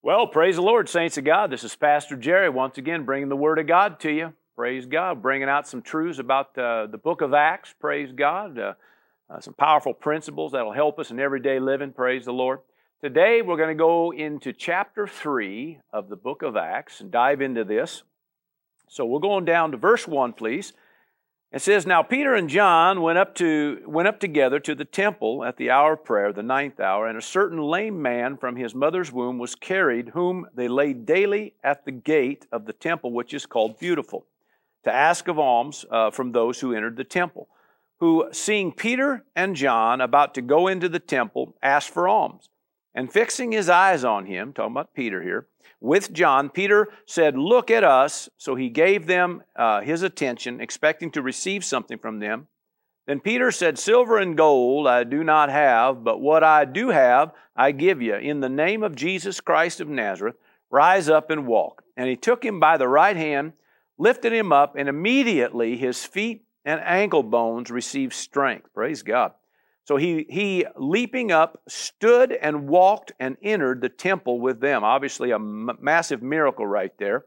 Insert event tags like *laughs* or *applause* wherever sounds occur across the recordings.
Well, praise the Lord, saints of God. This is Pastor Jerry once again bringing the Word of God to you. Praise God. Bringing out some truths about uh, the book of Acts. Praise God. Uh, uh, some powerful principles that'll help us in everyday living. Praise the Lord. Today we're going to go into chapter 3 of the book of Acts and dive into this. So we're going down to verse 1, please. It says, Now Peter and John went up, to, went up together to the temple at the hour of prayer, the ninth hour, and a certain lame man from his mother's womb was carried, whom they laid daily at the gate of the temple, which is called Beautiful, to ask of alms uh, from those who entered the temple, who, seeing Peter and John about to go into the temple, asked for alms. And fixing his eyes on him, talking about Peter here, with John, Peter said, Look at us. So he gave them uh, his attention, expecting to receive something from them. Then Peter said, Silver and gold I do not have, but what I do have I give you. In the name of Jesus Christ of Nazareth, rise up and walk. And he took him by the right hand, lifted him up, and immediately his feet and ankle bones received strength. Praise God. So he, he, leaping up, stood and walked and entered the temple with them. Obviously, a m- massive miracle right there.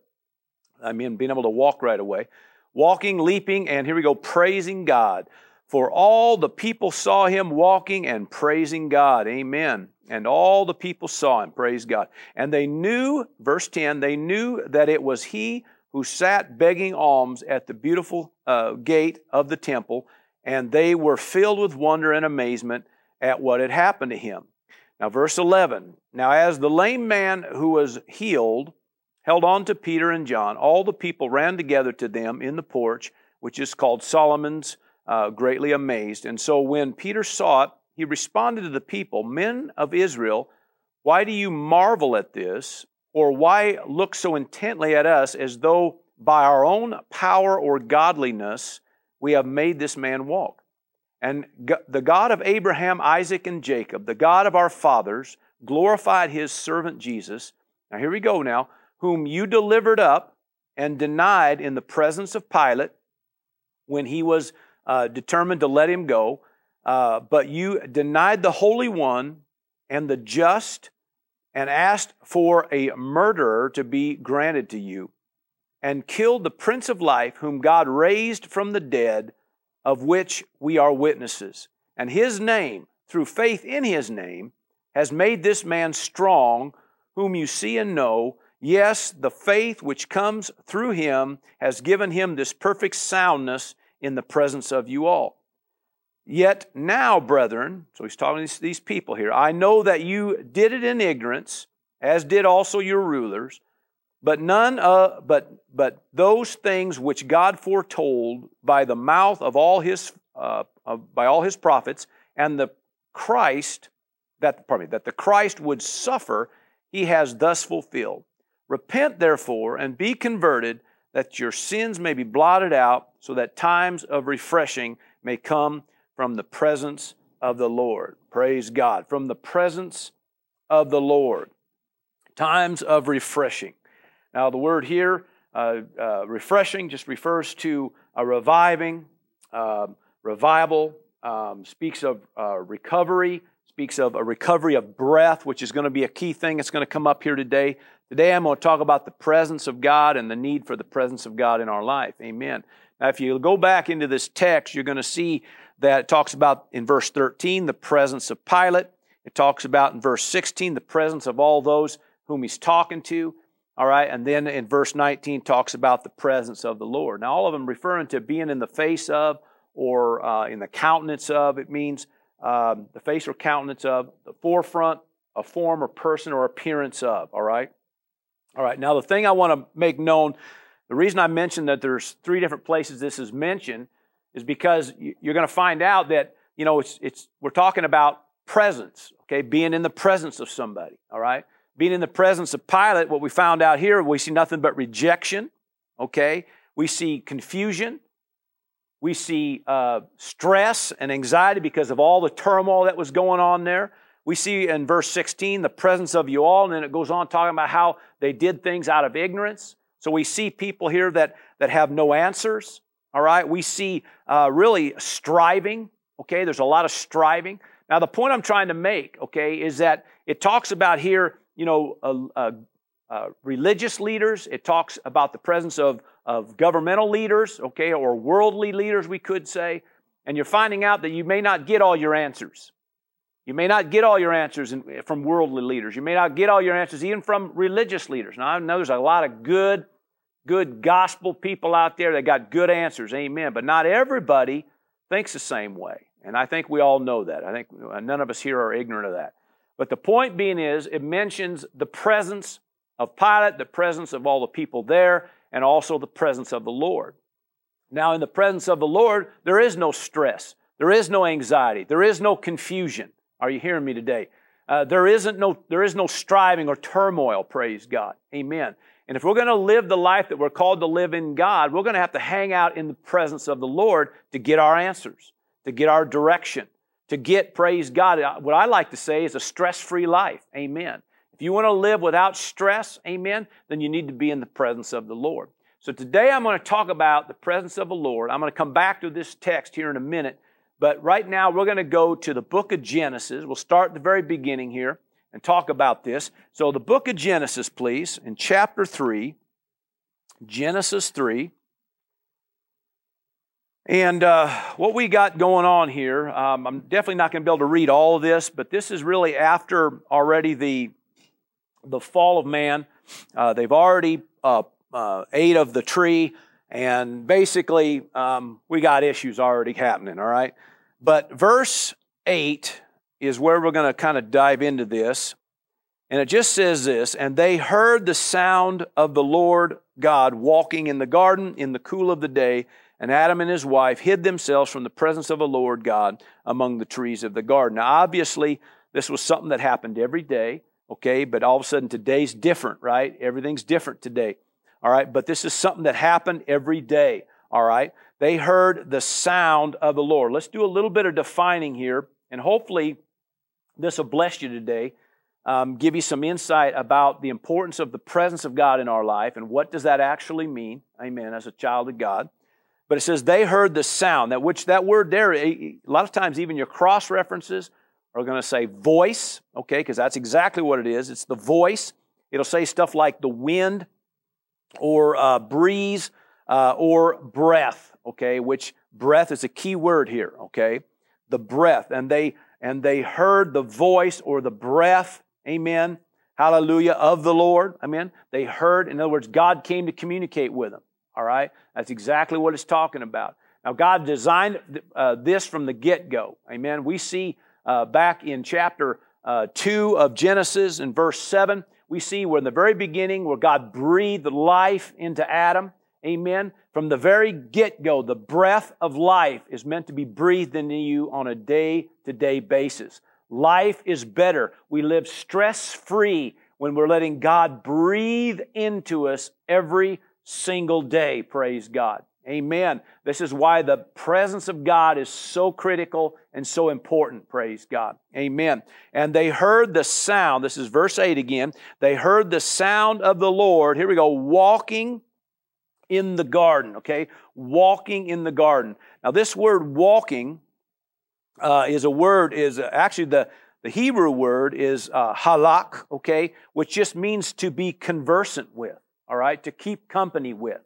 I mean, being able to walk right away. Walking, leaping, and here we go, praising God. For all the people saw him walking and praising God. Amen. And all the people saw him, praise God. And they knew, verse 10, they knew that it was he who sat begging alms at the beautiful uh, gate of the temple and they were filled with wonder and amazement at what had happened to him. Now, verse 11 Now, as the lame man who was healed held on to Peter and John, all the people ran together to them in the porch, which is called Solomon's, uh, greatly amazed. And so, when Peter saw it, he responded to the people Men of Israel, why do you marvel at this? Or why look so intently at us as though by our own power or godliness we have made this man walk. And the God of Abraham, Isaac, and Jacob, the God of our fathers, glorified his servant Jesus. Now, here we go now, whom you delivered up and denied in the presence of Pilate when he was uh, determined to let him go. Uh, but you denied the Holy One and the just and asked for a murderer to be granted to you and killed the Prince of Life, whom God raised from the dead, of which we are witnesses. And his name, through faith in his name, has made this man strong, whom you see and know. Yes, the faith which comes through him has given him this perfect soundness in the presence of you all. Yet now, brethren, so he's talking to these people here, I know that you did it in ignorance, as did also your rulers. But none, uh, but but those things which God foretold by the mouth of all his, uh, of, by all his prophets, and the Christ that pardon me, that the Christ would suffer, he has thus fulfilled. Repent therefore and be converted, that your sins may be blotted out, so that times of refreshing may come from the presence of the Lord. Praise God. From the presence of the Lord. Times of refreshing. Now, the word here, uh, uh, refreshing, just refers to a reviving, uh, revival, um, speaks of uh, recovery, speaks of a recovery of breath, which is going to be a key thing that's going to come up here today. Today, I'm going to talk about the presence of God and the need for the presence of God in our life. Amen. Now, if you go back into this text, you're going to see that it talks about in verse 13 the presence of Pilate. It talks about in verse 16 the presence of all those whom he's talking to. All right, and then in verse 19 talks about the presence of the Lord. Now, all of them referring to being in the face of or uh, in the countenance of. It means um, the face or countenance of, the forefront, a form or person or appearance of. All right? All right, now the thing I want to make known, the reason I mentioned that there's three different places this is mentioned is because you're going to find out that, you know, it's, it's, we're talking about presence, okay, being in the presence of somebody, all right? Being in the presence of Pilate, what we found out here, we see nothing but rejection, okay? We see confusion. We see uh, stress and anxiety because of all the turmoil that was going on there. We see in verse 16 the presence of you all, and then it goes on talking about how they did things out of ignorance. So we see people here that, that have no answers, all right? We see uh, really striving, okay? There's a lot of striving. Now, the point I'm trying to make, okay, is that it talks about here you know, uh, uh, uh, religious leaders. It talks about the presence of, of governmental leaders, okay, or worldly leaders, we could say. And you're finding out that you may not get all your answers. You may not get all your answers in, from worldly leaders. You may not get all your answers even from religious leaders. Now, I know there's a lot of good, good gospel people out there that got good answers, amen. But not everybody thinks the same way. And I think we all know that. I think none of us here are ignorant of that. But the point being is, it mentions the presence of Pilate, the presence of all the people there, and also the presence of the Lord. Now, in the presence of the Lord, there is no stress, there is no anxiety, there is no confusion. Are you hearing me today? Uh, there isn't no there is no striving or turmoil. Praise God, Amen. And if we're going to live the life that we're called to live in God, we're going to have to hang out in the presence of the Lord to get our answers, to get our direction, to get, praise God, uh, what I like to say is a stress free life. Amen. If you want to live without stress, amen, then you need to be in the presence of the Lord. So today I'm going to talk about the presence of the Lord. I'm going to come back to this text here in a minute, but right now we're going to go to the book of Genesis. We'll start at the very beginning here and talk about this. So the book of Genesis, please, in chapter 3, Genesis 3. And uh, what we got going on here, um, I'm definitely not going to be able to read all of this, but this is really after already the the fall of man. Uh, they've already uh, uh, ate of the tree, and basically, um, we got issues already happening, all right? But verse 8 is where we're going to kind of dive into this. And it just says this And they heard the sound of the Lord God walking in the garden in the cool of the day, and Adam and his wife hid themselves from the presence of the Lord God among the trees of the garden. Now, obviously, this was something that happened every day okay? But all of a sudden today's different, right? Everything's different today, all right? But this is something that happened every day, all right? They heard the sound of the Lord. Let's do a little bit of defining here, and hopefully this will bless you today. Um, give you some insight about the importance of the presence of God in our life and what does that actually mean, amen, as a child of God. But it says they heard the sound, that which that word there, a lot of times even your cross references are going to say voice, okay, because that's exactly what it is. It's the voice. It'll say stuff like the wind or uh, breeze uh, or breath, okay, which breath is a key word here, okay? The breath. And they and they heard the voice or the breath, amen, hallelujah, of the Lord, amen. They heard, in other words, God came to communicate with them, all right? That's exactly what it's talking about. Now, God designed uh, this from the get go, amen. We see uh, back in chapter uh, 2 of Genesis in verse 7, we see where in the very beginning where God breathed life into Adam. Amen. From the very get go, the breath of life is meant to be breathed into you on a day to day basis. Life is better. We live stress free when we're letting God breathe into us every single day. Praise God. Amen. This is why the presence of God is so critical and so important. Praise God. Amen. And they heard the sound. This is verse 8 again. They heard the sound of the Lord. Here we go. Walking in the garden. Okay. Walking in the garden. Now, this word walking uh, is a word, is actually the, the Hebrew word is uh, halak, okay, which just means to be conversant with, all right, to keep company with.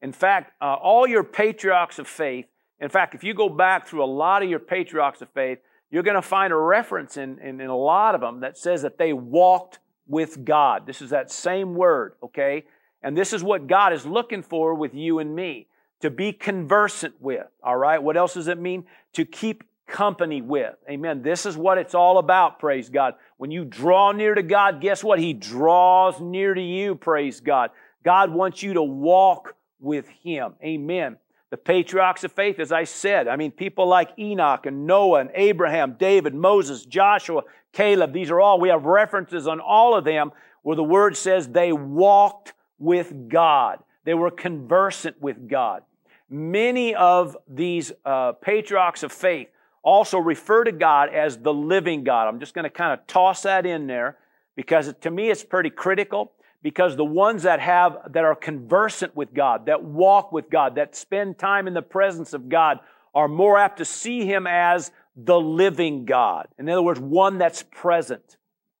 In fact, uh, all your patriarchs of faith, in fact, if you go back through a lot of your patriarchs of faith, you're going to find a reference in, in, in, a lot of them that says that they walked with God. This is that same word, okay? And this is what God is looking for with you and me to be conversant with, all right? What else does it mean? To keep company with. Amen. This is what it's all about, praise God. When you draw near to God, guess what? He draws near to you, praise God. God wants you to walk with him. Amen. The patriarchs of faith, as I said, I mean, people like Enoch and Noah and Abraham, David, Moses, Joshua, Caleb, these are all, we have references on all of them where the word says they walked with God. They were conversant with God. Many of these uh, patriarchs of faith also refer to God as the living God. I'm just going to kind of toss that in there because to me it's pretty critical because the ones that have that are conversant with God, that walk with God, that spend time in the presence of God are more apt to see him as the living God. In other words, one that's present.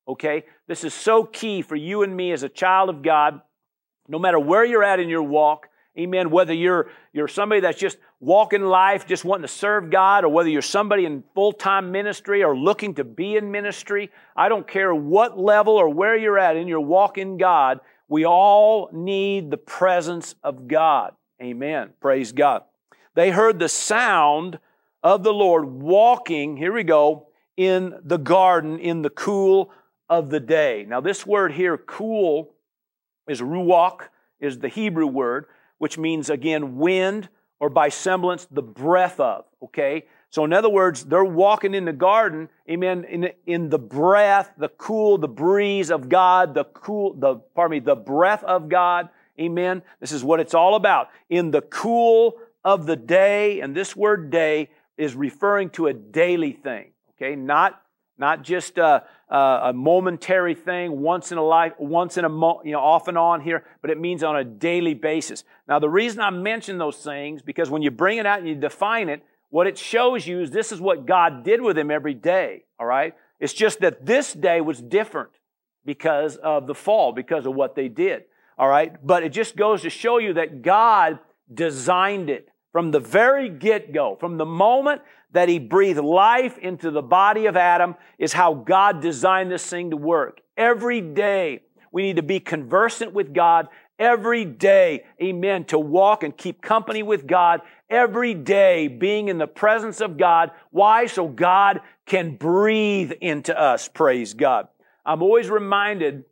Okay? This is so key for you and me as a child of God, no matter where you're at in your walk. Amen. Whether you're, you're somebody that's just walking life, just wanting to serve God, or whether you're somebody in full time ministry or looking to be in ministry, I don't care what level or where you're at in your walk in God, we all need the presence of God. Amen. Praise God. They heard the sound of the Lord walking, here we go, in the garden in the cool of the day. Now, this word here, cool, is ruach, is the Hebrew word, which means, again, wind or by semblance, the breath of, okay? So, in other words, they're walking in the garden, amen, in, in the breath, the cool, the breeze of God, the cool, the, pardon me, the breath of God, amen. This is what it's all about. In the cool of the day, and this word day is referring to a daily thing, okay? Not, not just a, a, momentary thing, once in a life, once in a, mo, you know, off and on here, but it means on a daily basis. Now, the reason I mention those things, because when you bring it out and you define it, what it shows you is this is what God did with him every day, all right? It's just that this day was different because of the fall, because of what they did, all right? But it just goes to show you that God designed it. From the very get go, from the moment that He breathed life into the body of Adam, is how God designed this thing to work. Every day, we need to be conversant with God. Every day, amen, to walk and keep company with God. Every day, being in the presence of God. Why? So God can breathe into us. Praise God. I'm always reminded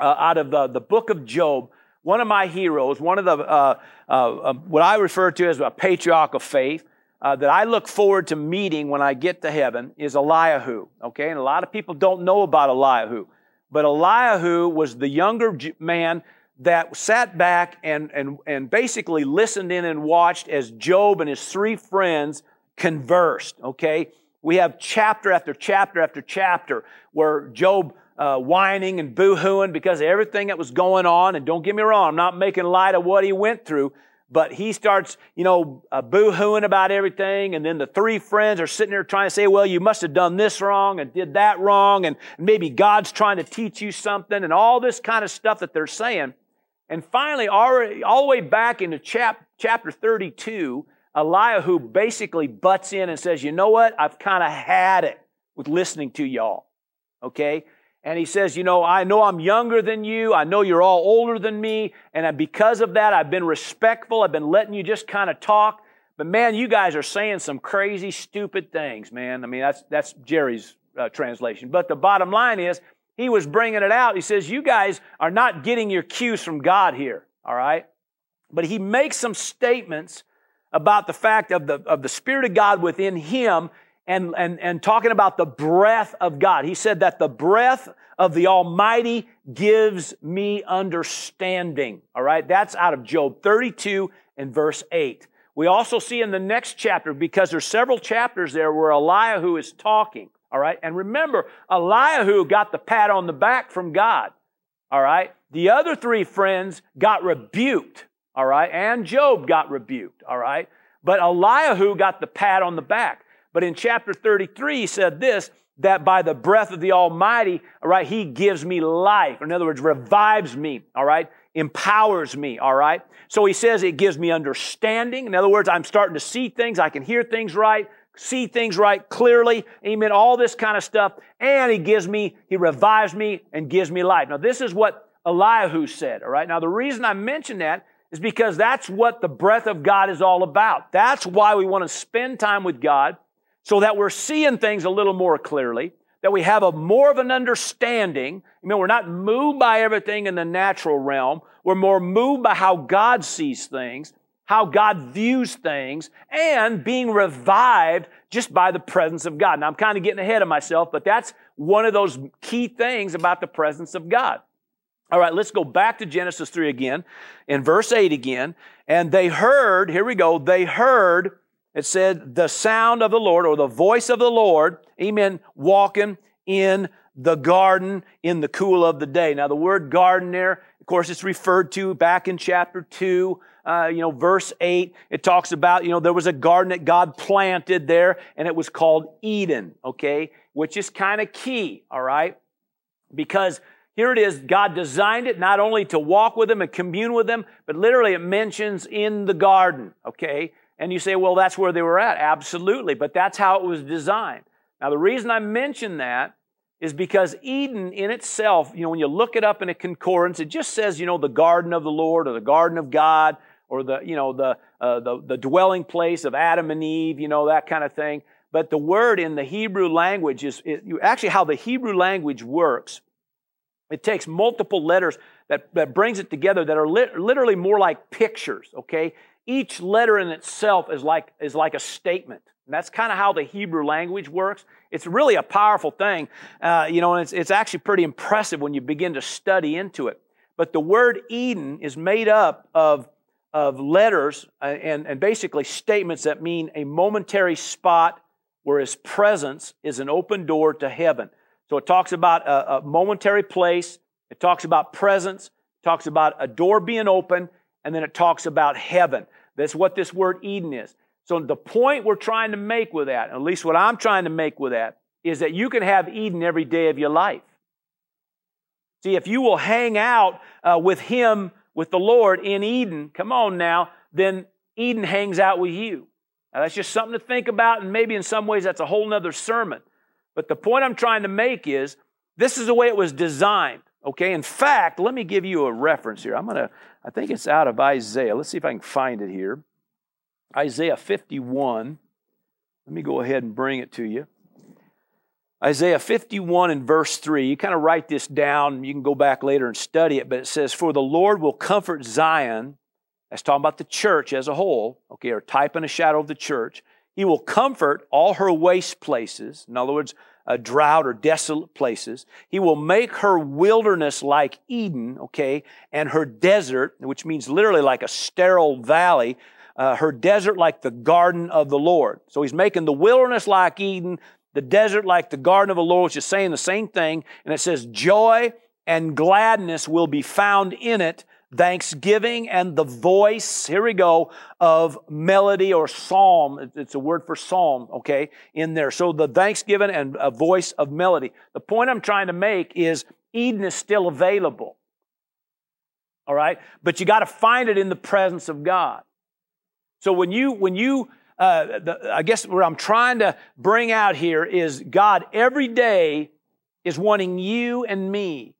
uh, out of the, the book of Job one of my heroes, one of the, uh, uh, uh, what I refer to as a patriarch of faith, uh, that I look forward to meeting when I get to heaven is Elihu. Okay, and a lot of people don't know about Elihu, but Elihu was the younger man that sat back and, and, and basically listened in and watched as Job and his three friends conversed. Okay, we have chapter after chapter after chapter where Job uh, whining and boo-hooing because of everything that was going on. And don't get me wrong, I'm not making light of what he went through, but he starts, you know, uh, boo-hooing about everything. And then the three friends are sitting there trying to say, well, you must have done this wrong and did that wrong. And maybe God's trying to teach you something and all this kind of stuff that they're saying. And finally, already, all the way back into chap, chapter 32, Elihu basically butts in and says, you know what? I've kind of had it with listening to y'all. Okay? And he says, You know, I know I'm younger than you. I know you're all older than me. And because of that, I've been respectful. I've been letting you just kind of talk. But man, you guys are saying some crazy, stupid things, man. I mean, that's, that's Jerry's uh, translation. But the bottom line is, he was bringing it out. He says, You guys are not getting your cues from God here, all right? But he makes some statements about the fact of the, of the Spirit of God within him and, and, and talking about the breath of God. He said that the breath of the Almighty gives me understanding. All right, that's out of Job 32 and verse 8. We also see in the next chapter, because there's several chapters there where Elihu is talking. All right, and remember, Elihu got the pat on the back from God. All right, the other three friends got rebuked. All right, and Job got rebuked. All right, but Elihu got the pat on the back. But in chapter 33, he said this that by the breath of the Almighty, all right, He gives me life. In other words, revives me, all right, empowers me, all right. So He says it gives me understanding. In other words, I'm starting to see things, I can hear things right, see things right clearly, amen, all this kind of stuff. And He gives me, He revives me and gives me life. Now, this is what Elihu said, all right. Now, the reason I mention that is because that's what the breath of God is all about. That's why we want to spend time with God so that we're seeing things a little more clearly, that we have a more of an understanding. I mean, we're not moved by everything in the natural realm. We're more moved by how God sees things, how God views things, and being revived just by the presence of God. Now, I'm kind of getting ahead of myself, but that's one of those key things about the presence of God. All right, let's go back to Genesis 3 again, in verse 8 again. And they heard, here we go, they heard it said, the sound of the Lord or the voice of the Lord, amen, walking in the garden in the cool of the day. Now, the word garden there, of course, it's referred to back in chapter 2, uh, you know, verse 8. It talks about, you know, there was a garden that God planted there, and it was called Eden, okay, which is kind of key, all right? Because here it is, God designed it not only to walk with them and commune with them, but literally it mentions in the garden, okay? And you say, well, that's where they were at. Absolutely, but that's how it was designed. Now, the reason I mention that is because Eden in itself, you know, when you look it up in a concordance, it just says, you know, the garden of the Lord or the garden of God or the, you know, the, uh, the, the dwelling place of Adam and Eve, you know, that kind of thing. But the word in the Hebrew language is it, actually how the Hebrew language works. It takes multiple letters that, that brings it together that are li- literally more like pictures, okay? Each letter in itself is like, is like a statement. And that's kind of how the Hebrew language works. It's really a powerful thing, uh, you know, and it's, it's actually pretty impressive when you begin to study into it. But the word Eden is made up of, of letters uh, and, and basically statements that mean a momentary spot where his presence is an open door to heaven. So it talks about a, a momentary place, it talks about presence, it talks about a door being open, and then it talks about heaven. That's what this word Eden is. So the point we're trying to make with that, at least what I'm trying to make with that, is that you can have Eden every day of your life. See, if you will hang out uh, with Him, with the Lord in Eden, come on now, then Eden hangs out with you. Now, that's just something to think about, and maybe in some ways that's a whole nother sermon. But the point I'm trying to make is this is the way it was designed. Okay, in fact, let me give you a reference here. I'm going to, I think it's out of Isaiah. Let's see if I can find it here. Isaiah 51. Let me go ahead and bring it to you. Isaiah 51 and verse 3. You kind of write this down. You can go back later and study it, but it says, For the Lord will comfort Zion that's talking about the church as a whole, okay, or type and a shadow of the church. He will comfort all her waste places, in other words, a drought or desolate places. He will make her wilderness like Eden, okay, and her desert, which means literally like a sterile valley, uh, her desert like the garden of the Lord. So he's making the wilderness like Eden, the desert like the garden of the Lord, which is saying the same thing. And it says, joy and gladness will be found in it thanksgiving and the voice, here we go, of melody or psalm. It's a word for psalm, okay, in there. So the thanksgiving and a voice of melody. The point I'm trying to make is Eden is still available. All right? But you got to find it in the presence of God. So when you, when you, uh, the, I guess what I'm trying to bring out here is God every day is wanting you and me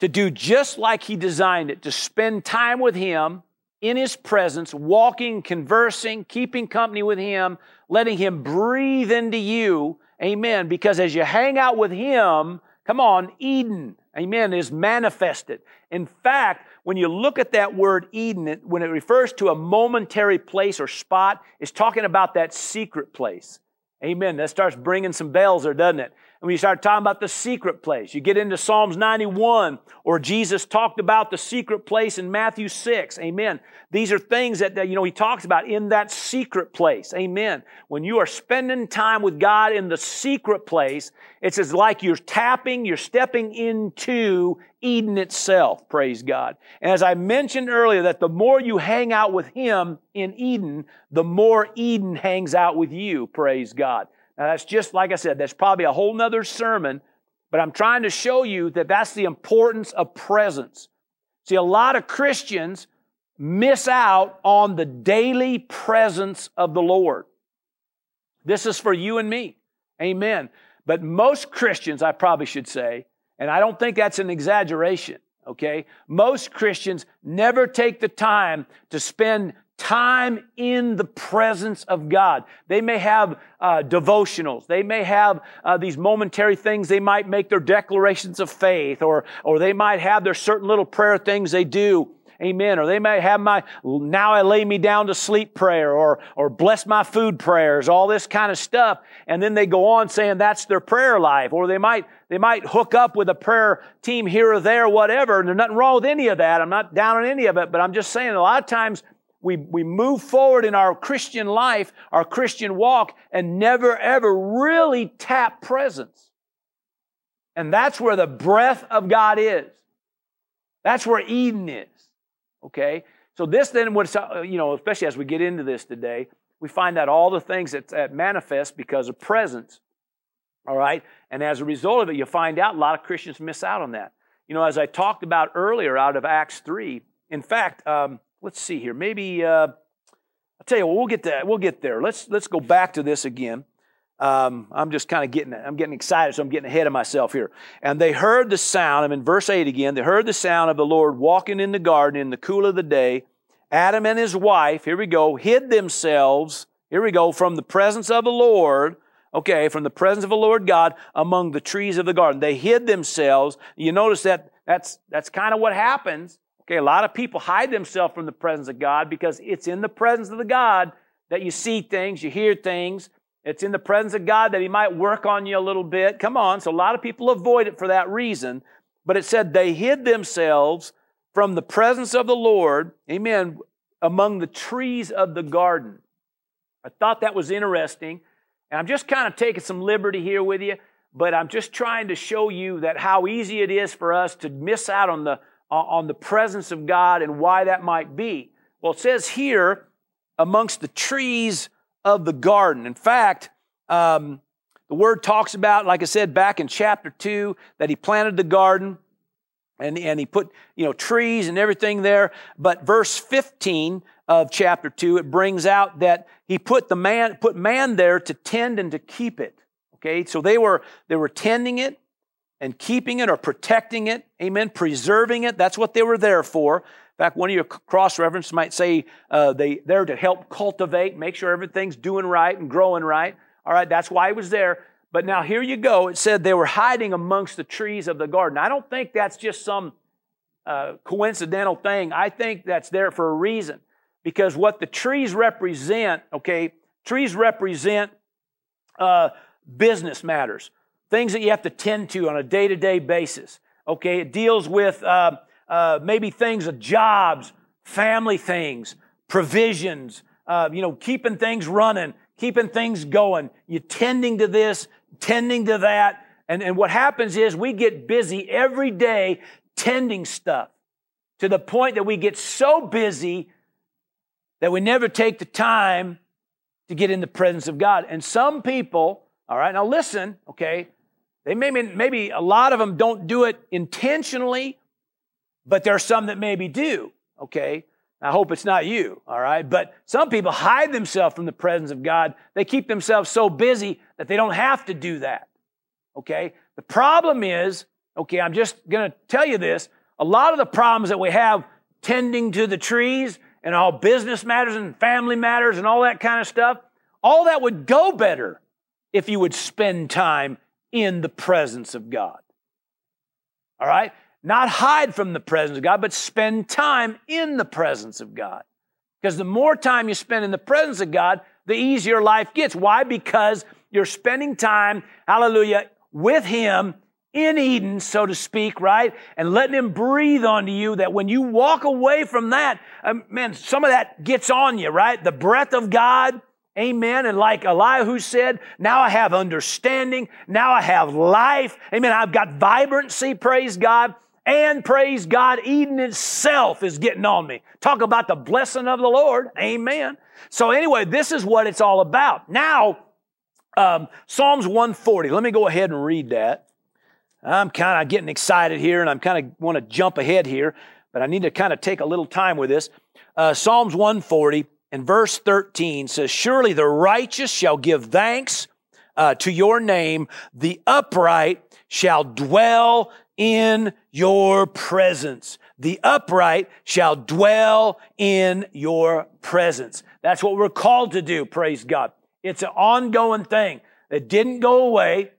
to do just like He designed it, to spend time with Him in His presence, walking, conversing, keeping company with Him, letting Him breathe into you. Amen. Because as you hang out with Him, come on, Eden, amen, is manifested. In fact, when you look at that word Eden, when it refers to a momentary place or spot, it's talking about that secret place. Amen. That starts bringing some bells there, doesn't it? And when you start talking about the secret place, you get into Psalms 91, or Jesus talked about the secret place in Matthew 6. Amen. These are things that, that, you know, he talks about in that secret place. Amen. When you are spending time with God in the secret place, it's as like you're tapping, you're stepping into Eden itself. Praise God. And as I mentioned earlier, that the more you hang out with Him in Eden, the more Eden hangs out with you. Praise God. Now, that's just like I said, that's probably a whole nother sermon, but I'm trying to show you that that's the importance of presence. See, a lot of Christians miss out on the daily presence of the Lord. This is for you and me. Amen. But most Christians, I probably should say, and I don't think that's an exaggeration, okay? Most Christians never take the time to spend time in the presence of God. They may have uh, devotionals. They may have uh, these momentary things. They might make their declarations of faith, or or they might have their certain little prayer things they do. Amen. Or they may have my now I lay me down to sleep prayer or, or bless my food prayers, all this kind of stuff. And then they go on saying that's their prayer life. Or they might, they might hook up with a prayer team here or there, whatever. And there's nothing wrong with any of that. I'm not down on any of it, but I'm just saying a lot of times we, we move forward in our Christian life, our Christian walk, and never ever really tap presence. And that's where the breath of God is. That's where Eden is. Okay? So this then would, you know, especially as we get into this today, we find out all the things that, that manifest because of presence All right? And as a result of it, you find out a lot of Christians miss out on that. You know, as I talked about earlier out of Acts 3, in fact, um, let's see here. Maybe, uh, I'll tell you we'll get, that. we'll get there. Let's, let's go back to this again. Um, I'm just kind of getting, I'm getting excited, so I'm getting ahead of myself here. And they heard the sound, I'm in verse 8 again, they heard the sound of the Lord walking in the garden in the cool of the day. Adam and his wife, here we go, hid themselves, here we go, from the presence of the Lord, okay, from the presence of the Lord God among the trees of the garden. They hid themselves. You notice that that's, that's kind of what happens. Okay, a lot of people hide themselves from the presence of God because it's in the presence of the God that you see things, you hear things, it's in the presence of God that He might work on you a little bit. Come on. So a lot of people avoid it for that reason. But it said they hid themselves from the presence of the Lord, amen, among the trees of the garden. I thought that was interesting. And I'm just kind of taking some liberty here with you, but I'm just trying to show you that how easy it is for us to miss out on the, on the presence of God and why that might be. Well, it says here, amongst the trees of the garden. In fact, um, the word talks about, like I said back in chapter 2, that he planted the garden and, and he put, you know, trees and everything there. But verse 15 of chapter 2, it brings out that he put the man, put man there to tend and to keep it. Okay, so they were, they were tending it and keeping it or protecting it. Amen. Preserving it. That's what they were there for. In fact, one of your cross references might say uh, they there to help cultivate, make sure everything's doing right and growing right. All right, that's why he was there. But now here you go. It said they were hiding amongst the trees of the garden. I don't think that's just some uh, coincidental thing. I think that's there for a reason. Because what the trees represent, okay, trees represent uh, business matters, things that you have to tend to on a day to day basis. Okay, it deals with uh, uh, maybe things of jobs, family things, provisions, uh, you know, keeping things running, keeping things going. You tending to this, tending to that. And, and what happens is we get busy every day tending stuff to the point that we get so busy that we never take the time to get in the presence of God. And some people, all right, now listen, okay, they maybe, maybe a lot of them don't do it intentionally but there are some that maybe do, okay? I hope it's not you, all right? But some people hide themselves from the presence of God. They keep themselves so busy that they don't have to do that, okay? The problem is, okay, I'm just to tell you this. A lot of the problems that we have tending to the trees and all business matters and family matters and all that kind of stuff, all that would go better if you would spend time in the presence of God. All right? Not hide from the presence of God, but spend time in the presence of God. Because the more time you spend in the presence of God, the easier life gets. Why? Because you're spending time, hallelujah, with Him in Eden, so to speak, right? And letting Him breathe onto you that when you walk away from that, um, man, some of that gets on you, right? The breath of God, Amen. And like Elihu said, now I have understanding. Now I have life. Amen. I've got vibrancy, praise God. And praise God, Eden itself is getting on me. Talk about the blessing of the Lord. Amen. So, anyway, this is what it's all about. Now, um, Psalms 140. Let me go ahead and read that. I'm kind of getting excited here and I'm kind of want to jump ahead here, but I need to kind of take a little time with this. Uh, Psalms 140 and verse 13 says, Surely the righteous shall give thanks uh, to your name, the upright shall dwell in your presence. The upright shall dwell in your presence. That's what we're called to do, praise God. It's an ongoing thing that didn't go away.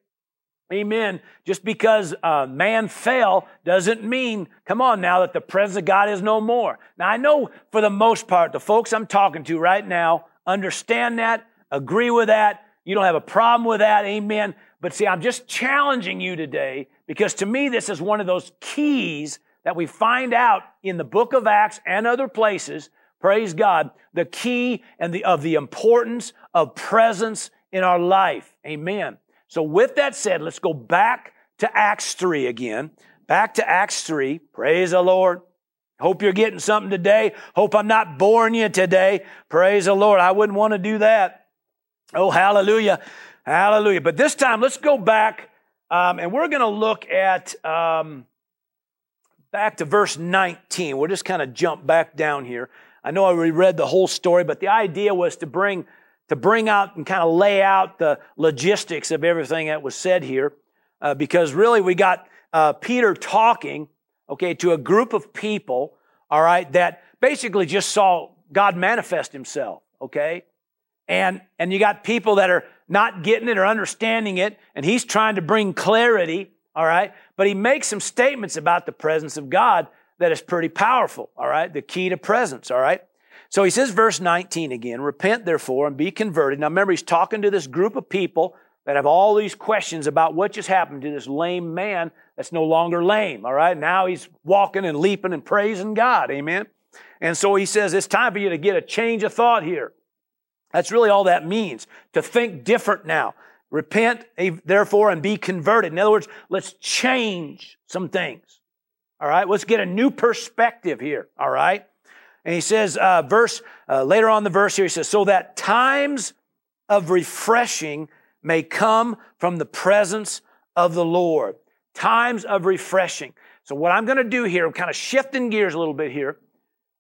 Amen. Just because uh, man fell doesn't mean, come on now, that the presence of God is no more. Now, I know for the most part, the folks I'm talking to right now understand that, agree with that. You don't have a problem with that. Amen. But see, I'm just challenging you today because to me, this is one of those keys that we find out in the book of Acts and other places. Praise God. The key and the, of the importance of presence in our life. Amen. So with that said, let's go back to Acts 3 again. Back to Acts 3. Praise the Lord. Hope you're getting something today. Hope I'm not boring you today. Praise the Lord. I wouldn't want to do that. Oh, hallelujah. Hallelujah. But this time, let's go back um, and we're going to look at um, back to verse 19. We'll just kind of jump back down here. I know I read the whole story, but the idea was to bring to bring out and kind of lay out the logistics of everything that was said here, uh, because really we got uh, Peter talking, okay, to a group of people, all right, that basically just saw God manifest Himself, okay, and and you got people that are not getting it or understanding it, and he's trying to bring clarity, all right? But he makes some statements about the presence of God that is pretty powerful, all right? The key to presence, all right? So he says, verse 19 again, repent therefore and be converted. Now remember, he's talking to this group of people that have all these questions about what just happened to this lame man that's no longer lame, all right? Now he's walking and leaping and praising God, amen? And so he says, it's time for you to get a change of thought here. That's really all that means, to think different now. Repent, therefore, and be converted. In other words, let's change some things. All right, let's get a new perspective here. All right, and he says, uh, verse uh, later on the verse here, he says, so that times of refreshing may come from the presence of the Lord. Times of refreshing. So what I'm going to do here, I'm kind of shifting gears a little bit here,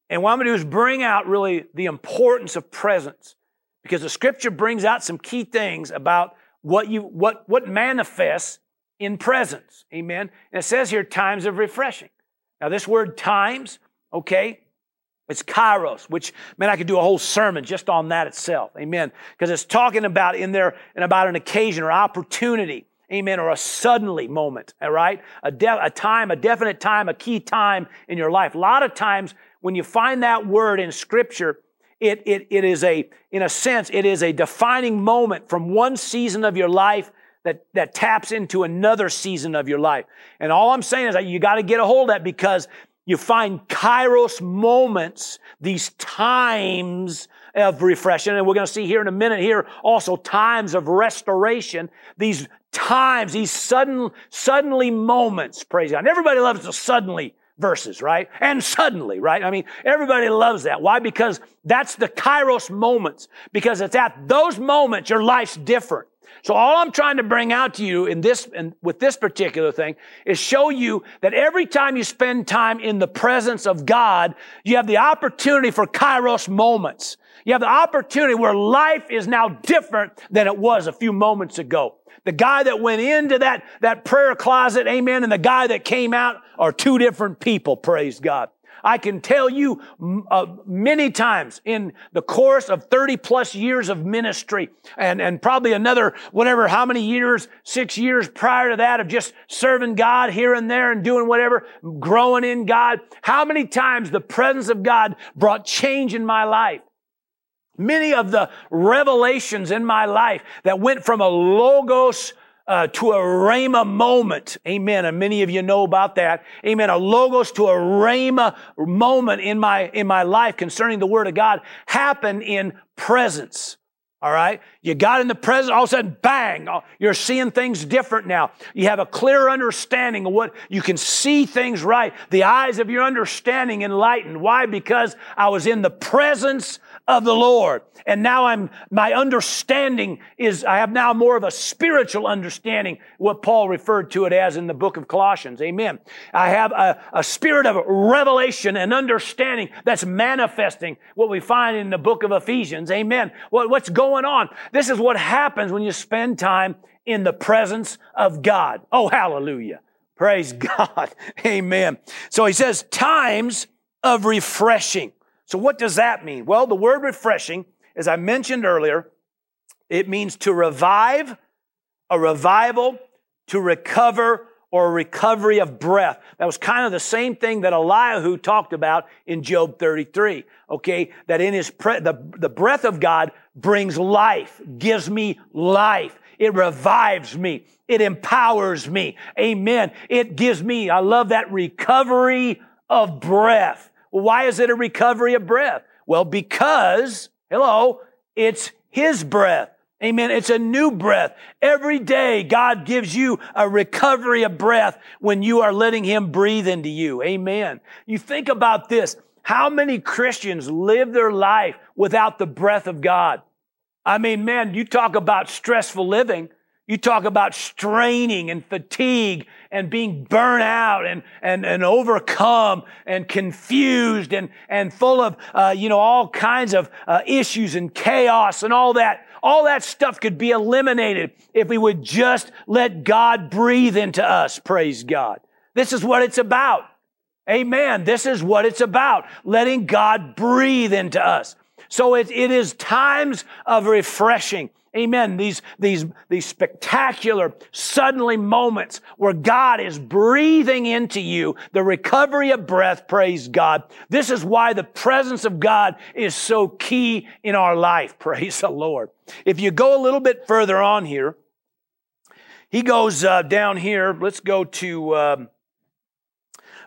and what I'm going to do is bring out really the importance of presence because the scripture brings out some key things about what you what what manifests in presence amen and it says here times of refreshing now this word times okay it's kairos which man i could do a whole sermon just on that itself. Amen. Because it's talking about in there and about an occasion or opportunity. Amen. Or a suddenly moment all right? A, de- a time a definite time a key time in your life. A lot of times when you find that word in scripture it, it, it is a, in a sense, it is a defining moment from one season of your life that, that taps into another season of your life. And all I'm saying is that you got to get a hold of that because you find kairos moments, these times of refreshing. And we're going to see here in a minute here also times of restoration. These times, these sudden, suddenly moments, praise God. And everybody loves the suddenly verses, right? And suddenly, right? I mean, everybody loves that. Why? Because that's the kairos moments. Because it's at those moments your life's different. So all I'm trying to bring out to you in this, and with this particular thing is show you that every time you spend time in the presence of God, you have the opportunity for kairos moments. You have the opportunity where life is now different than it was a few moments ago. The guy that went into that, that prayer closet, amen, and the guy that came out are two different people, praise God. I can tell you uh, many times in the course of 30 plus years of ministry and, and probably another, whatever, how many years, six years prior to that of just serving God here and there and doing whatever, growing in God. How many times the presence of God brought change in my life? Many of the revelations in my life that went from a logos uh, to a rhema moment. Amen. And many of you know about that. Amen. A logos to a rhema moment in my, in my life concerning the word of God happened in presence. All right. You got in the presence, all of a sudden, bang, oh, you're seeing things different now. You have a clear understanding of what you can see things right. The eyes of your understanding enlightened. Why? Because I was in the presence of the Lord. And now I'm, my understanding is, I have now more of a spiritual understanding, what Paul referred to it as in the book of Colossians. Amen. I have a, a spirit of revelation and understanding that's manifesting what we find in the book of Ephesians. Amen. What, what's going on? This is what happens when you spend time in the presence of God. Oh, hallelujah. Praise *laughs* God. Amen. So he says, times of refreshing. So, what does that mean? Well, the word refreshing, as I mentioned earlier, it means to revive, a revival, to recover, or recovery of breath. That was kind of the same thing that Elihu talked about in Job 33. Okay, that in his pre- the, the breath of God brings life, gives me life. It revives me. It empowers me. Amen. It gives me, I love that recovery of breath. Well, why is it a recovery of breath? Well, because, hello, it's His breath. Amen. It's a new breath. Every day, God gives you a recovery of breath when you are letting Him breathe into you. Amen. You think about this. How many Christians live their life without the breath of God? I mean, man, you talk about stressful living. You talk about straining and fatigue and being burnt out and, and, and overcome and confused and, and full of, uh, you know, all kinds of uh, issues and chaos and all that. All that stuff could be eliminated if we would just let God breathe into us. Praise God. This is what it's about. Amen. This is what it's about. Letting God breathe into us. So it, it is times of refreshing. Amen. These, these, these spectacular, suddenly moments where God is breathing into you the recovery of breath. Praise God. This is why the presence of God is so key in our life. *laughs* Praise the Lord. If you go a little bit further on here, he goes uh, down here. Let's go to, um,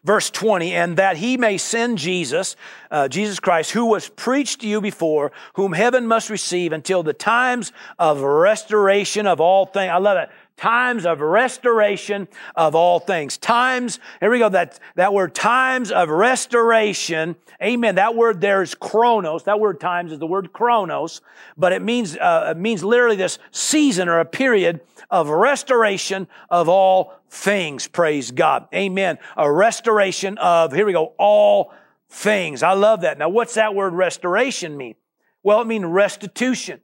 verse 20, and that he may send Jesus, uh, Jesus Christ, who was preached to you before, whom heaven must receive until the times of restoration of all things. I love it. Times of restoration of all things. Times, here we go, that, that word times of restoration. Amen. That word there is chronos. That word times is the word chronos, but it means, uh, it means literally this season or a period of restoration of all things. Praise God. Amen. A restoration of, here we go, all things. I love that. Now, what's that word restoration mean? Well, it means restitution,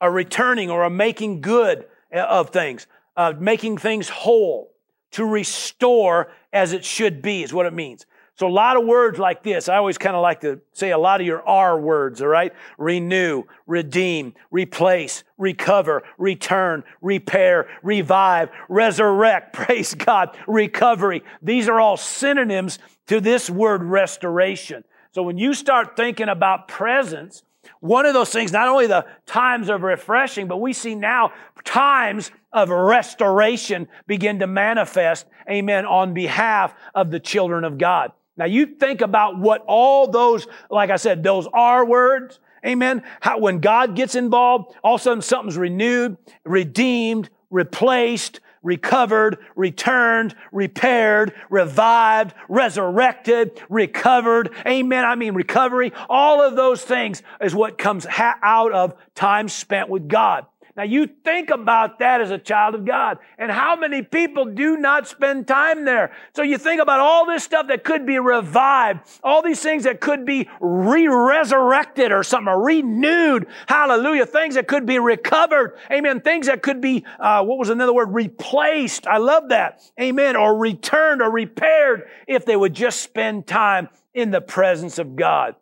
a returning or a making good of things, uh, making things whole, to restore as it should be is what it means. So a lot of words like this, I always kind of like to say a lot of your R words, all right? Renew, redeem, replace, recover, return, repair, revive, resurrect, *laughs* praise God, recovery. These are all synonyms to this word restoration. So when you start thinking about presence, one of those things, not only the times of refreshing, but we see now times of restoration begin to manifest, amen, on behalf of the children of God. Now you think about what all those, like I said, those are words. Amen. How when God gets involved, all of a sudden something's renewed, redeemed, replaced, recovered, returned, repaired, revived, resurrected, recovered. Amen. I mean, recovery. All of those things is what comes ha- out of time spent with God. Now you think about that as a child of God and how many people do not spend time there. So you think about all this stuff that could be revived, all these things that could be re-resurrected or something, or renewed. Hallelujah. Things that could be recovered. Amen. Things that could be, uh, what was another word? Replaced. I love that. Amen. Or returned or repaired if they would just spend time in the presence of God.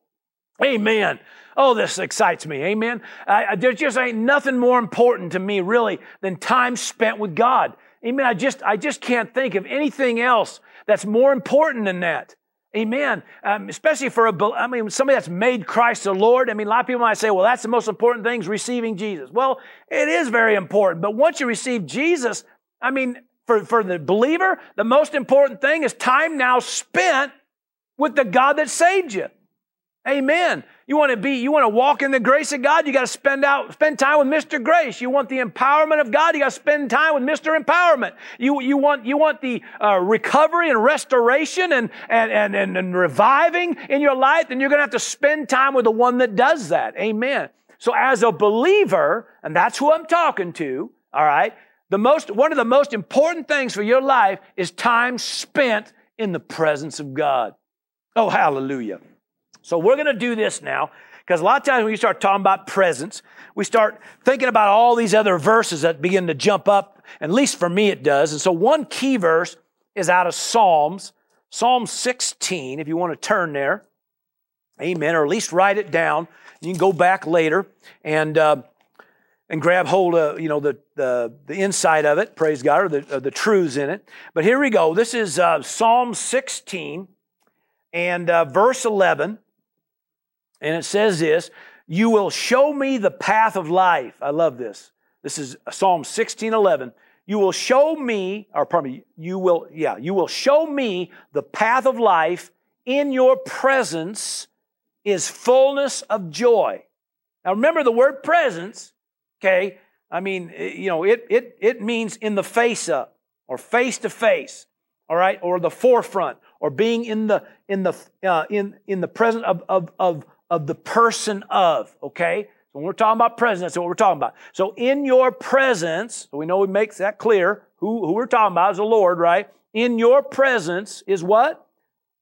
Amen. Oh, this excites me. Amen. I, there just ain't nothing more important to me really than time spent with God. Amen. I just, I just can't think of anything else that's more important than that. Amen. Um, especially for a, I mean, somebody that's made Christ the Lord. I mean, a lot of people might say, well, that's the most important thing is receiving Jesus. Well, it is very important. But once you receive Jesus, I mean, for, for the believer, the most important thing is time now spent with the God that saved you. Amen. You want to be, you want to walk in the grace of God, you got to spend out, spend time with Mr. Grace. You want the empowerment of God, you got to spend time with Mr. Empowerment. You, you want, you want the uh, recovery and restoration and, and, and, and, and reviving in your life, then you're going to have to spend time with the one that does that. Amen. So as a believer, and that's who I'm talking to, all right, the most, one of the most important things for your life is time spent in the presence of God. Oh, hallelujah. So we're going to do this now because a lot of times when you start talking about presence, we start thinking about all these other verses that begin to jump up. At least for me, it does. And so one key verse is out of Psalms, Psalm 16, if you want to turn there. Amen. Or at least write it down. You can go back later and, uh, and grab hold of, you know, the, the, the inside of it, praise God, or the, the truths in it. But here we go. This is uh, Psalm 16 and uh, verse 11. And it says this You will show me the path of life. I love this. This is Psalm 16 11. You will show me, or pardon me, you will, yeah, you will show me the path of life. In your presence is fullness of joy. Now remember the word presence, okay? I mean, you know, it, it, it means in the face of, or face to face, all right, or the forefront, or being in the, in the, uh, in, in the presence of, of, of, of the person of, okay? So when we're talking about presence, that's what we're talking about. So in your presence, so we know we make that clear. Who, who we're talking about is the Lord, right? In your presence is what?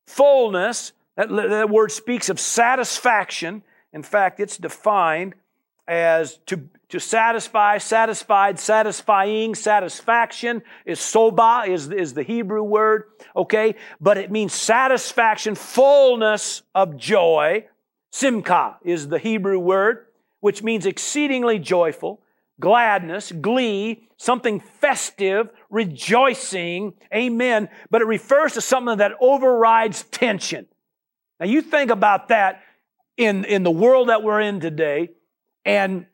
Fullness. That, that word speaks of satisfaction. In fact, it's defined as to, to satisfy, satisfied, satisfying, satisfaction is soba, is, is the Hebrew word, okay? But it means satisfaction, fullness of joy. Simcha is the Hebrew word, which means exceedingly joyful, gladness, glee, something festive, rejoicing, amen. But it refers to something that overrides tension. Now you think about that in, in the world that we're in today and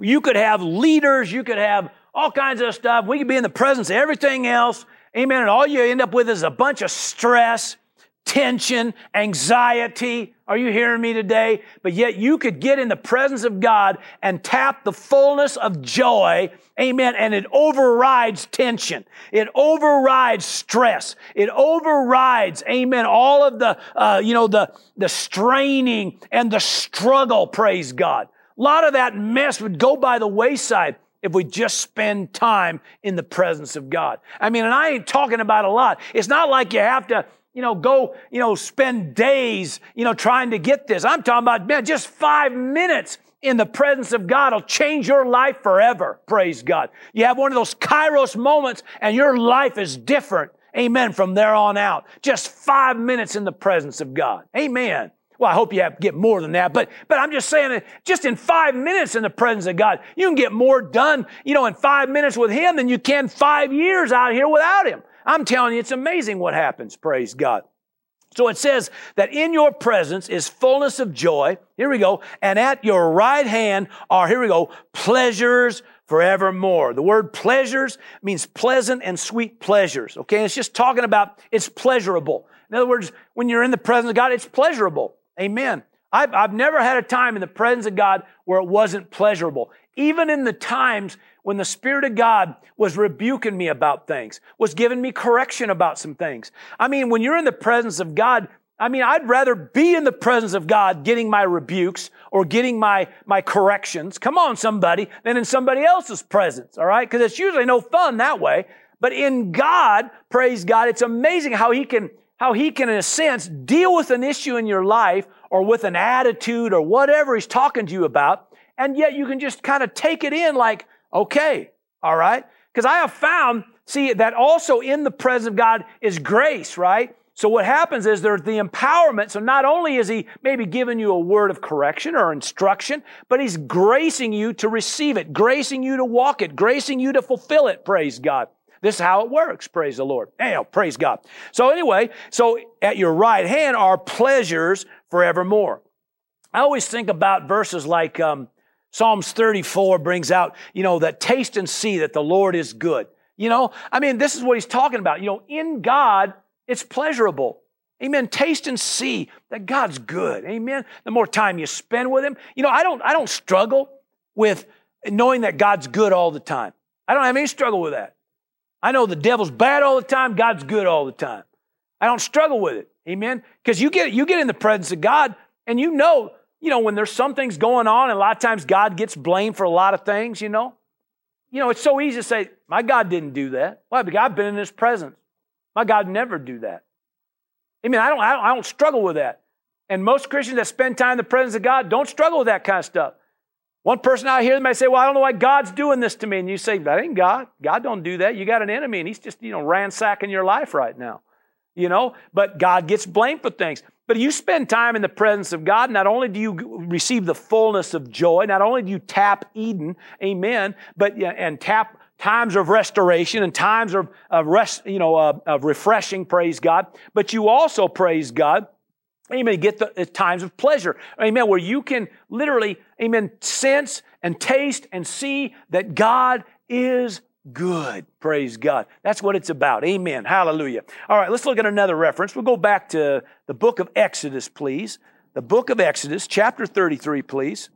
you could have leaders, you could have all kinds of stuff. We could be in the presence of everything else. Amen. And all you end up with is a bunch of stress, tension, anxiety. Are you hearing me today? But yet you could get in the presence of God and tap the fullness of joy. Amen. And it overrides tension. It overrides stress. It overrides, amen, all of the, uh, you know, the, the straining and the struggle. Praise God. A lot of that mess would go by the wayside if we just spend time in the presence of God. I mean, and I ain't talking about a lot. It's not like you have to, you know, go, you know, spend days, you know, trying to get this. I'm talking about, man, just five minutes in the presence of God will change your life forever. Praise God. You have one of those kairos moments and your life is different. Amen. From there on out. Just five minutes in the presence of God. Amen. Well, I hope you have, get more than that, but, but I'm just saying just in five minutes in the presence of God, you can get more done, you know, in five minutes with Him than you can five years out here without Him. I'm telling you, it's amazing what happens. Praise God. So it says that in your presence is fullness of joy. Here we go. And at your right hand are, here we go, pleasures forevermore. The word pleasures means pleasant and sweet pleasures. Okay. It's just talking about it's pleasurable. In other words, when you're in the presence of God, it's pleasurable. Amen. I've, I've never had a time in the presence of God where it wasn't pleasurable. Even in the times when the Spirit of God was rebuking me about things, was giving me correction about some things. I mean, when you're in the presence of God, I mean, I'd rather be in the presence of God getting my rebukes or getting my, my corrections. Come on, somebody, than in somebody else's presence, all right? Because it's usually no fun that way. But in God, praise God, it's amazing how He can how he can, in a sense, deal with an issue in your life or with an attitude or whatever he's talking to you about. And yet you can just kind of take it in like, okay, all right? Because I have found, see, that also in the presence of God is grace, right? So what happens is there's the empowerment. So not only is he maybe giving you a word of correction or instruction, but he's gracing you to receive it, gracing you to walk it, gracing you to fulfill it, praise God. This is how it works. Praise the Lord. Anyhow, praise God. So anyway, so at your right hand are pleasures forevermore. I always think about verses like um, Psalms 34 brings out, you know, that taste and see that the Lord is good. You know, I mean, this is what he's talking about. You know, in God, it's pleasurable. Amen. Taste and see that God's good. Amen. The more time you spend with Him, you know, I don't, I don't struggle with knowing that God's good all the time. I don't have any struggle with that. I know the devil's bad all the time, God's good all the time. I don't struggle with it. Amen. Because you get you get in the presence of God and you know, you know, when there's some things going on, and a lot of times God gets blamed for a lot of things, you know. You know, it's so easy to say, My God didn't do that. Why? Because I've been in his presence. My God never do that. I mean, I don't, I don't, I don't struggle with that. And most Christians that spend time in the presence of God don't struggle with that kind of stuff. One person out here might say, Well, I don't know why God's doing this to me. And you say, That ain't God. God don't do that. You got an enemy, and he's just, you know, ransacking your life right now. You know, but God gets blamed for things. But you spend time in the presence of God, not only do you receive the fullness of joy, not only do you tap Eden, amen, but and tap times of restoration and times of, of rest, you know, uh, of refreshing, praise God, but you also praise God Amen. Get the times of pleasure. Amen. Where you can literally, amen, sense and taste and see that God is good. Praise God. That's what it's about. Amen. Hallelujah. All right, let's look at another reference. We'll go back to the book of Exodus, please. The book of Exodus, chapter 33, please.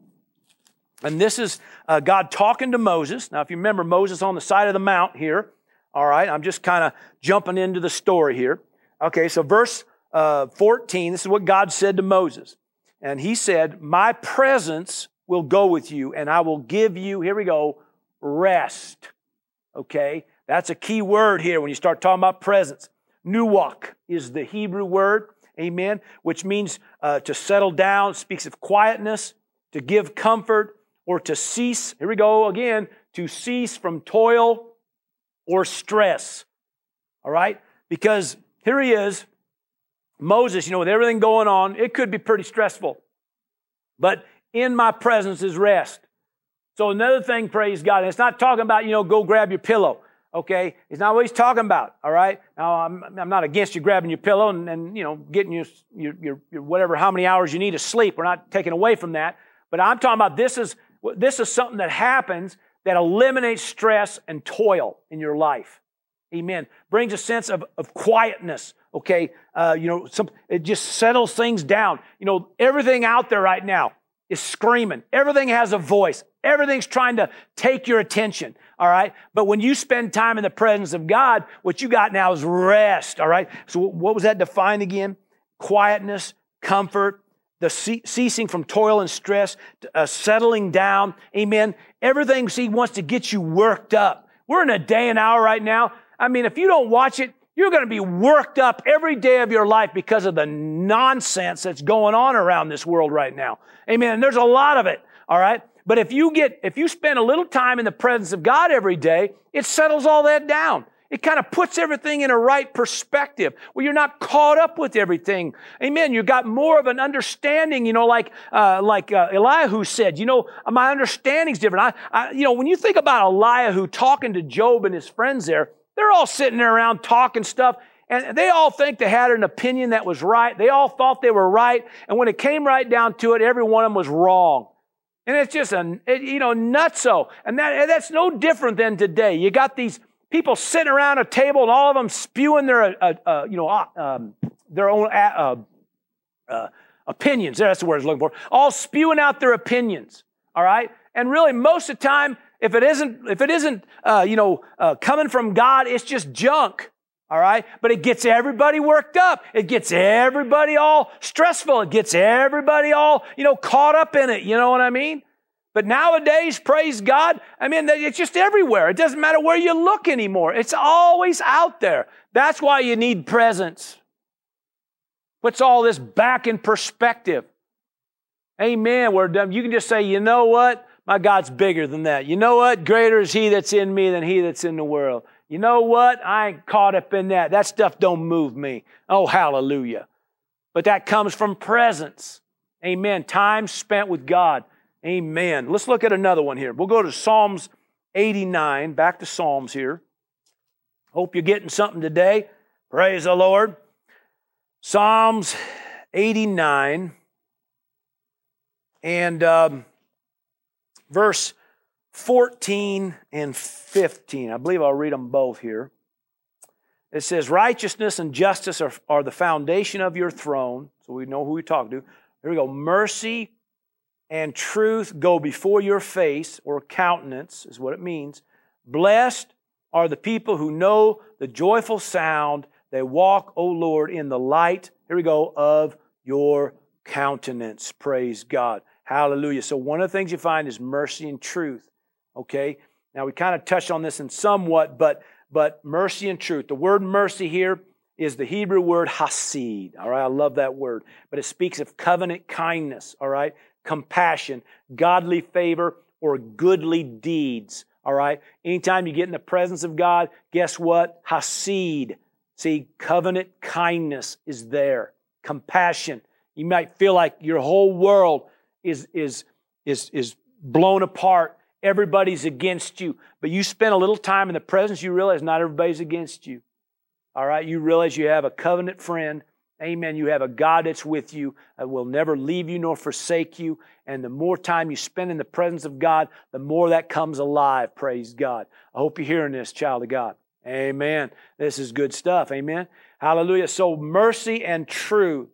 And this is uh, God talking to Moses. Now, if you remember, Moses on the side of the mount here. All right, I'm just kind of jumping into the story here. Okay, so verse uh, 14, this is what God said to Moses. And he said, My presence will go with you, and I will give you, here we go, rest. Okay? That's a key word here when you start talking about presence. Nuwach is the Hebrew word, amen, which means uh, to settle down, speaks of quietness, to give comfort, or to cease. Here we go again, to cease from toil or stress. All right? Because here he is, Moses, you know, with everything going on, it could be pretty stressful. But in my presence is rest. So another thing, praise God, and it's not talking about, you know, go grab your pillow. Okay, it's not what he's talking about. All right. Now I'm, I'm not against you grabbing your pillow and, and you know getting your, your, your, your whatever how many hours you need to sleep. We're not taking away from that. But I'm talking about this is this is something that happens that eliminates stress and toil in your life. Amen. Brings a sense of, of quietness. Okay. Uh, you know, some, it just settles things down. You know, everything out there right now is screaming. Everything has a voice. Everything's trying to take your attention. All right. But when you spend time in the presence of God, what you got now is rest. All right. So what was that defined again? Quietness, comfort, the ceasing from toil and stress, uh, settling down. Amen. Everything he wants to get you worked up. We're in a day and hour right now. I mean, if you don't watch it, you're going to be worked up every day of your life because of the nonsense that's going on around this world right now. Amen. And there's a lot of it. All right. But if you get, if you spend a little time in the presence of God every day, it settles all that down. It kind of puts everything in a right perspective where you're not caught up with everything. Amen. You got more of an understanding, you know, like, uh, like, uh, Elihu said, you know, my understanding's different. I, I, you know, when you think about Elihu talking to Job and his friends there, they're all sitting there around talking stuff. And they all think they had an opinion that was right. They all thought they were right. And when it came right down to it, every one of them was wrong. And it's just a, you know, nutso. And that, that's no different than today. You got these people sitting around a table and all of them spewing their, uh, uh, you know, uh, um, their own uh, uh, opinions. That's the word I was looking for. All spewing out their opinions. All right. And really, most of the time, if it isn't, if it isn't, uh, you know, coming from God, it's just junk. All right. But it gets everybody worked up. It gets everybody all stressful. It gets everybody all, you know, caught up in it. You know what I mean? But nowadays, praise God, I mean, it's just everywhere. It doesn't matter where you look anymore. It's always out there. That's why you need presence. Puts all this back in perspective. Amen. Where you can just say, you know what? My God's bigger than that. You know what? Greater is He that's in me than He that's in the world. You know what? I ain't caught up in that. That stuff don't move me. Oh, hallelujah. But that comes from presence. Amen. Time spent with God. Amen. Let's look at another one here. We'll go to Psalms 89, back to Psalms here. Hope you're getting something today. Praise the Lord. Psalms 89 and um, verse 14 and 15. I believe I'll read them both here. It says, Righteousness and justice are, are the foundation of your throne. So we know who we talk to. Here we go. Mercy and truth go before your face, or countenance is what it means. Blessed are the people who know the joyful sound. They walk, O Lord, in the light, here we go, of your countenance. Praise God. Hallelujah. So, one of the things you find is mercy and truth. Okay? Now we kind of touched on this in somewhat, but but mercy and truth. The word mercy here is the Hebrew word hasid. All right, I love that word. But it speaks of covenant kindness, all right? Compassion, godly favor, or goodly deeds. All right? Anytime you get in the presence of God, guess what? Hasid. See, covenant kindness is there. Compassion. You might feel like your whole world is, is, is, is blown apart everybody's against you. But you spend a little time in the presence, you realize not everybody's against you. All right? You realize you have a covenant friend. Amen. You have a God that's with you, that will never leave you nor forsake you. And the more time you spend in the presence of God, the more that comes alive. Praise God. I hope you're hearing this, child of God. Amen. This is good stuff. Amen. Hallelujah. So mercy and truth.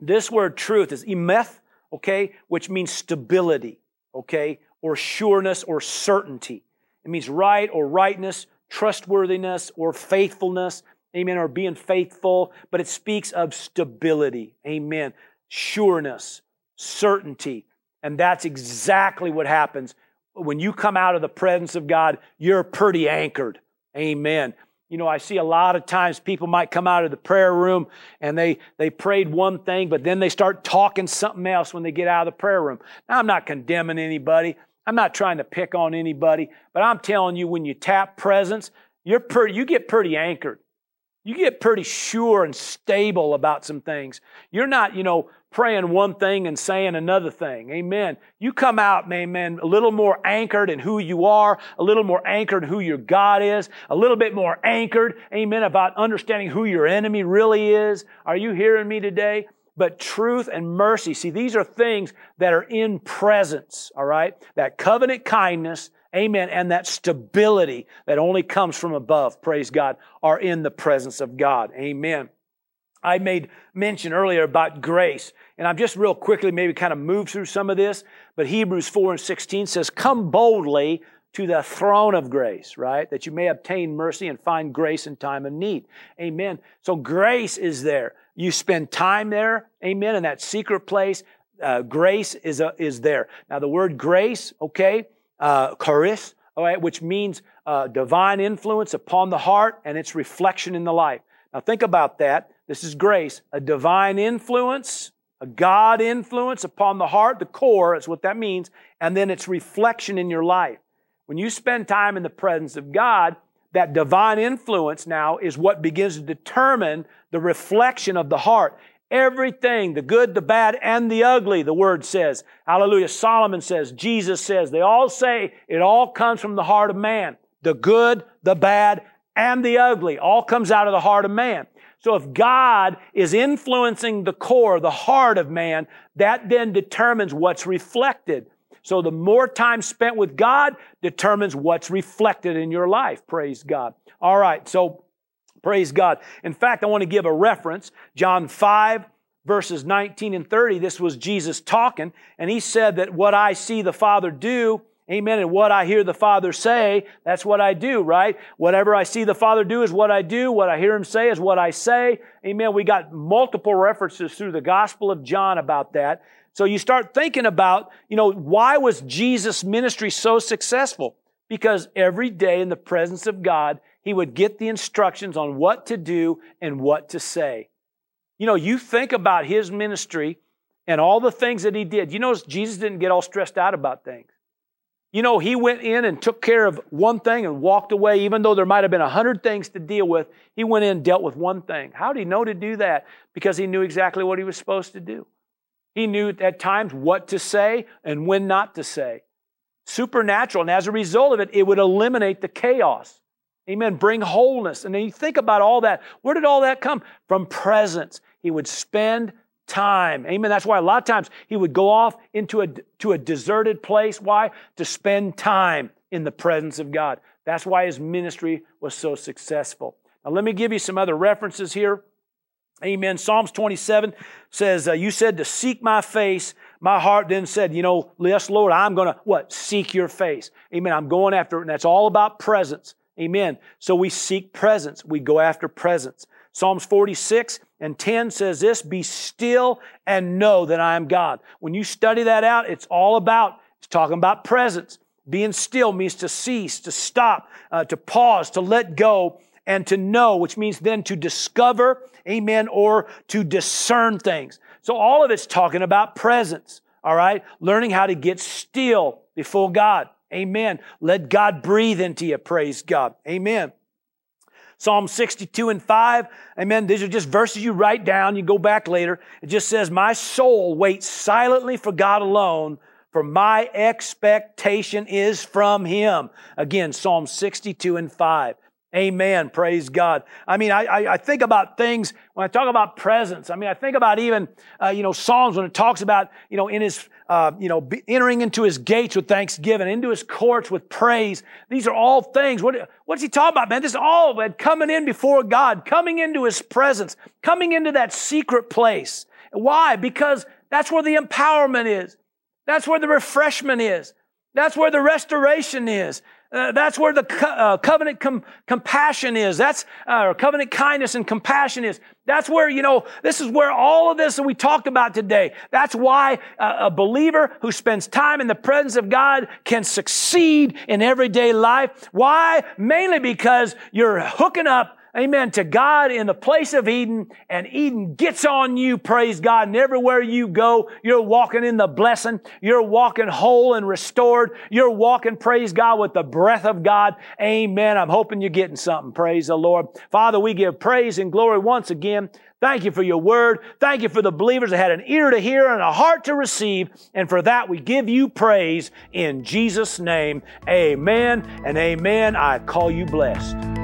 This word truth is emeth, okay, which means stability, okay, or sureness or certainty. It means right or rightness, trustworthiness or faithfulness. Amen. Or being faithful, but it speaks of stability. Amen. Sureness, certainty. And that's exactly what happens when you come out of the presence of God. You're pretty anchored. Amen. You know, I see a lot of times people might come out of the prayer room and they, they prayed one thing, but then they start talking something else when they get out of the prayer room. Now, I'm not condemning anybody. I'm not trying to pick on anybody, but I'm telling you, when you tap presence, you're pretty, you get pretty anchored. You get pretty sure and stable about some things. You're not, you know, praying one thing and saying another thing. Amen. You come out, amen, a little more anchored in who you are, a little more anchored in who your God is, a little bit more anchored, amen, about understanding who your enemy really is. Are you hearing me today? But truth and mercy, see, these are things that are in presence, all right? That covenant kindness, amen, and that stability that only comes from above, praise God, are in the presence of God, amen. I made mention earlier about grace, and I'm just real quickly maybe kind of move through some of this, but Hebrews 4 and 16 says, Come boldly to the throne of grace, right? That you may obtain mercy and find grace in time of need. Amen. So grace is there. You spend time there, amen, in that secret place. Uh, grace is, a, is there. Now, the word grace, okay, uh, charis, all right, which means uh, divine influence upon the heart and its reflection in the life. Now, think about that. This is grace, a divine influence, a God influence upon the heart, the core, is what that means, and then its reflection in your life. When you spend time in the presence of God, that divine influence now is what begins to determine the reflection of the heart. Everything, the good, the bad, and the ugly, the word says. Hallelujah. Solomon says, Jesus says, they all say it all comes from the heart of man. The good, the bad, and the ugly all comes out of the heart of man. So if God is influencing the core, the heart of man, that then determines what's reflected. So the more time spent with God determines what's reflected in your life. Praise God. All right. So praise God. In fact, I want to give a reference. John 5, verses 19 and 30. This was Jesus talking, and he said that what I see the Father do, Amen. And what I hear the Father say, that's what I do, right? Whatever I see the Father do is what I do. What I hear Him say is what I say. Amen. We got multiple references through the Gospel of John about that. So you start thinking about, you know, why was Jesus' ministry so successful? Because every day in the presence of God, he would get the instructions on what to do and what to say. You know, you think about his ministry and all the things that he did. You notice Jesus didn't get all stressed out about things. You know, he went in and took care of one thing and walked away, even though there might have been a hundred things to deal with. He went in and dealt with one thing. How did he know to do that? Because he knew exactly what he was supposed to do. He knew at times what to say and when not to say. Supernatural. And as a result of it, it would eliminate the chaos. Amen. Bring wholeness. And then you think about all that. Where did all that come? From presence. He would spend time. Amen. That's why a lot of times he would go off into a, to a deserted place. Why? To spend time in the presence of God. That's why his ministry was so successful. Now, let me give you some other references here. Amen. Psalms 27 says, uh, You said to seek my face. My heart then said, You know, yes, Lord, I'm going to, what? Seek your face. Amen. I'm going after it. And that's all about presence. Amen. So we seek presence. We go after presence. Psalms 46 and 10 says this Be still and know that I am God. When you study that out, it's all about, it's talking about presence. Being still means to cease, to stop, uh, to pause, to let go, and to know, which means then to discover, amen, or to discern things. So all of it's talking about presence, all right? Learning how to get still before God. Amen. Let God breathe into you. Praise God. Amen. Psalm 62 and 5. Amen. These are just verses you write down. You go back later. It just says, My soul waits silently for God alone, for my expectation is from Him. Again, Psalm 62 and 5. Amen. Praise God. I mean, I, I, I, think about things when I talk about presence. I mean, I think about even, uh, you know, Psalms when it talks about, you know, in his, uh, you know, entering into his gates with thanksgiving, into his courts with praise. These are all things. What, what's he talking about, man? This is all man, coming in before God, coming into his presence, coming into that secret place. Why? Because that's where the empowerment is. That's where the refreshment is. That's where the restoration is. Uh, that's where the co- uh, covenant com- compassion is. That's uh, covenant kindness and compassion is. That's where, you know, this is where all of this that we talked about today. That's why uh, a believer who spends time in the presence of God can succeed in everyday life. Why? Mainly because you're hooking up amen, to God in the place of Eden, and Eden gets on you, praise God, and everywhere you go, you're walking in the blessing, you're walking whole and restored, you're walking, praise God, with the breath of God, amen. I'm hoping you're getting something, praise the Lord. Father, we give praise and glory once again. Thank you for your word. Thank you for the believers that had an ear to hear and a heart to receive. And for that, we give you praise in Jesus' name. Amen and amen. I call you blessed.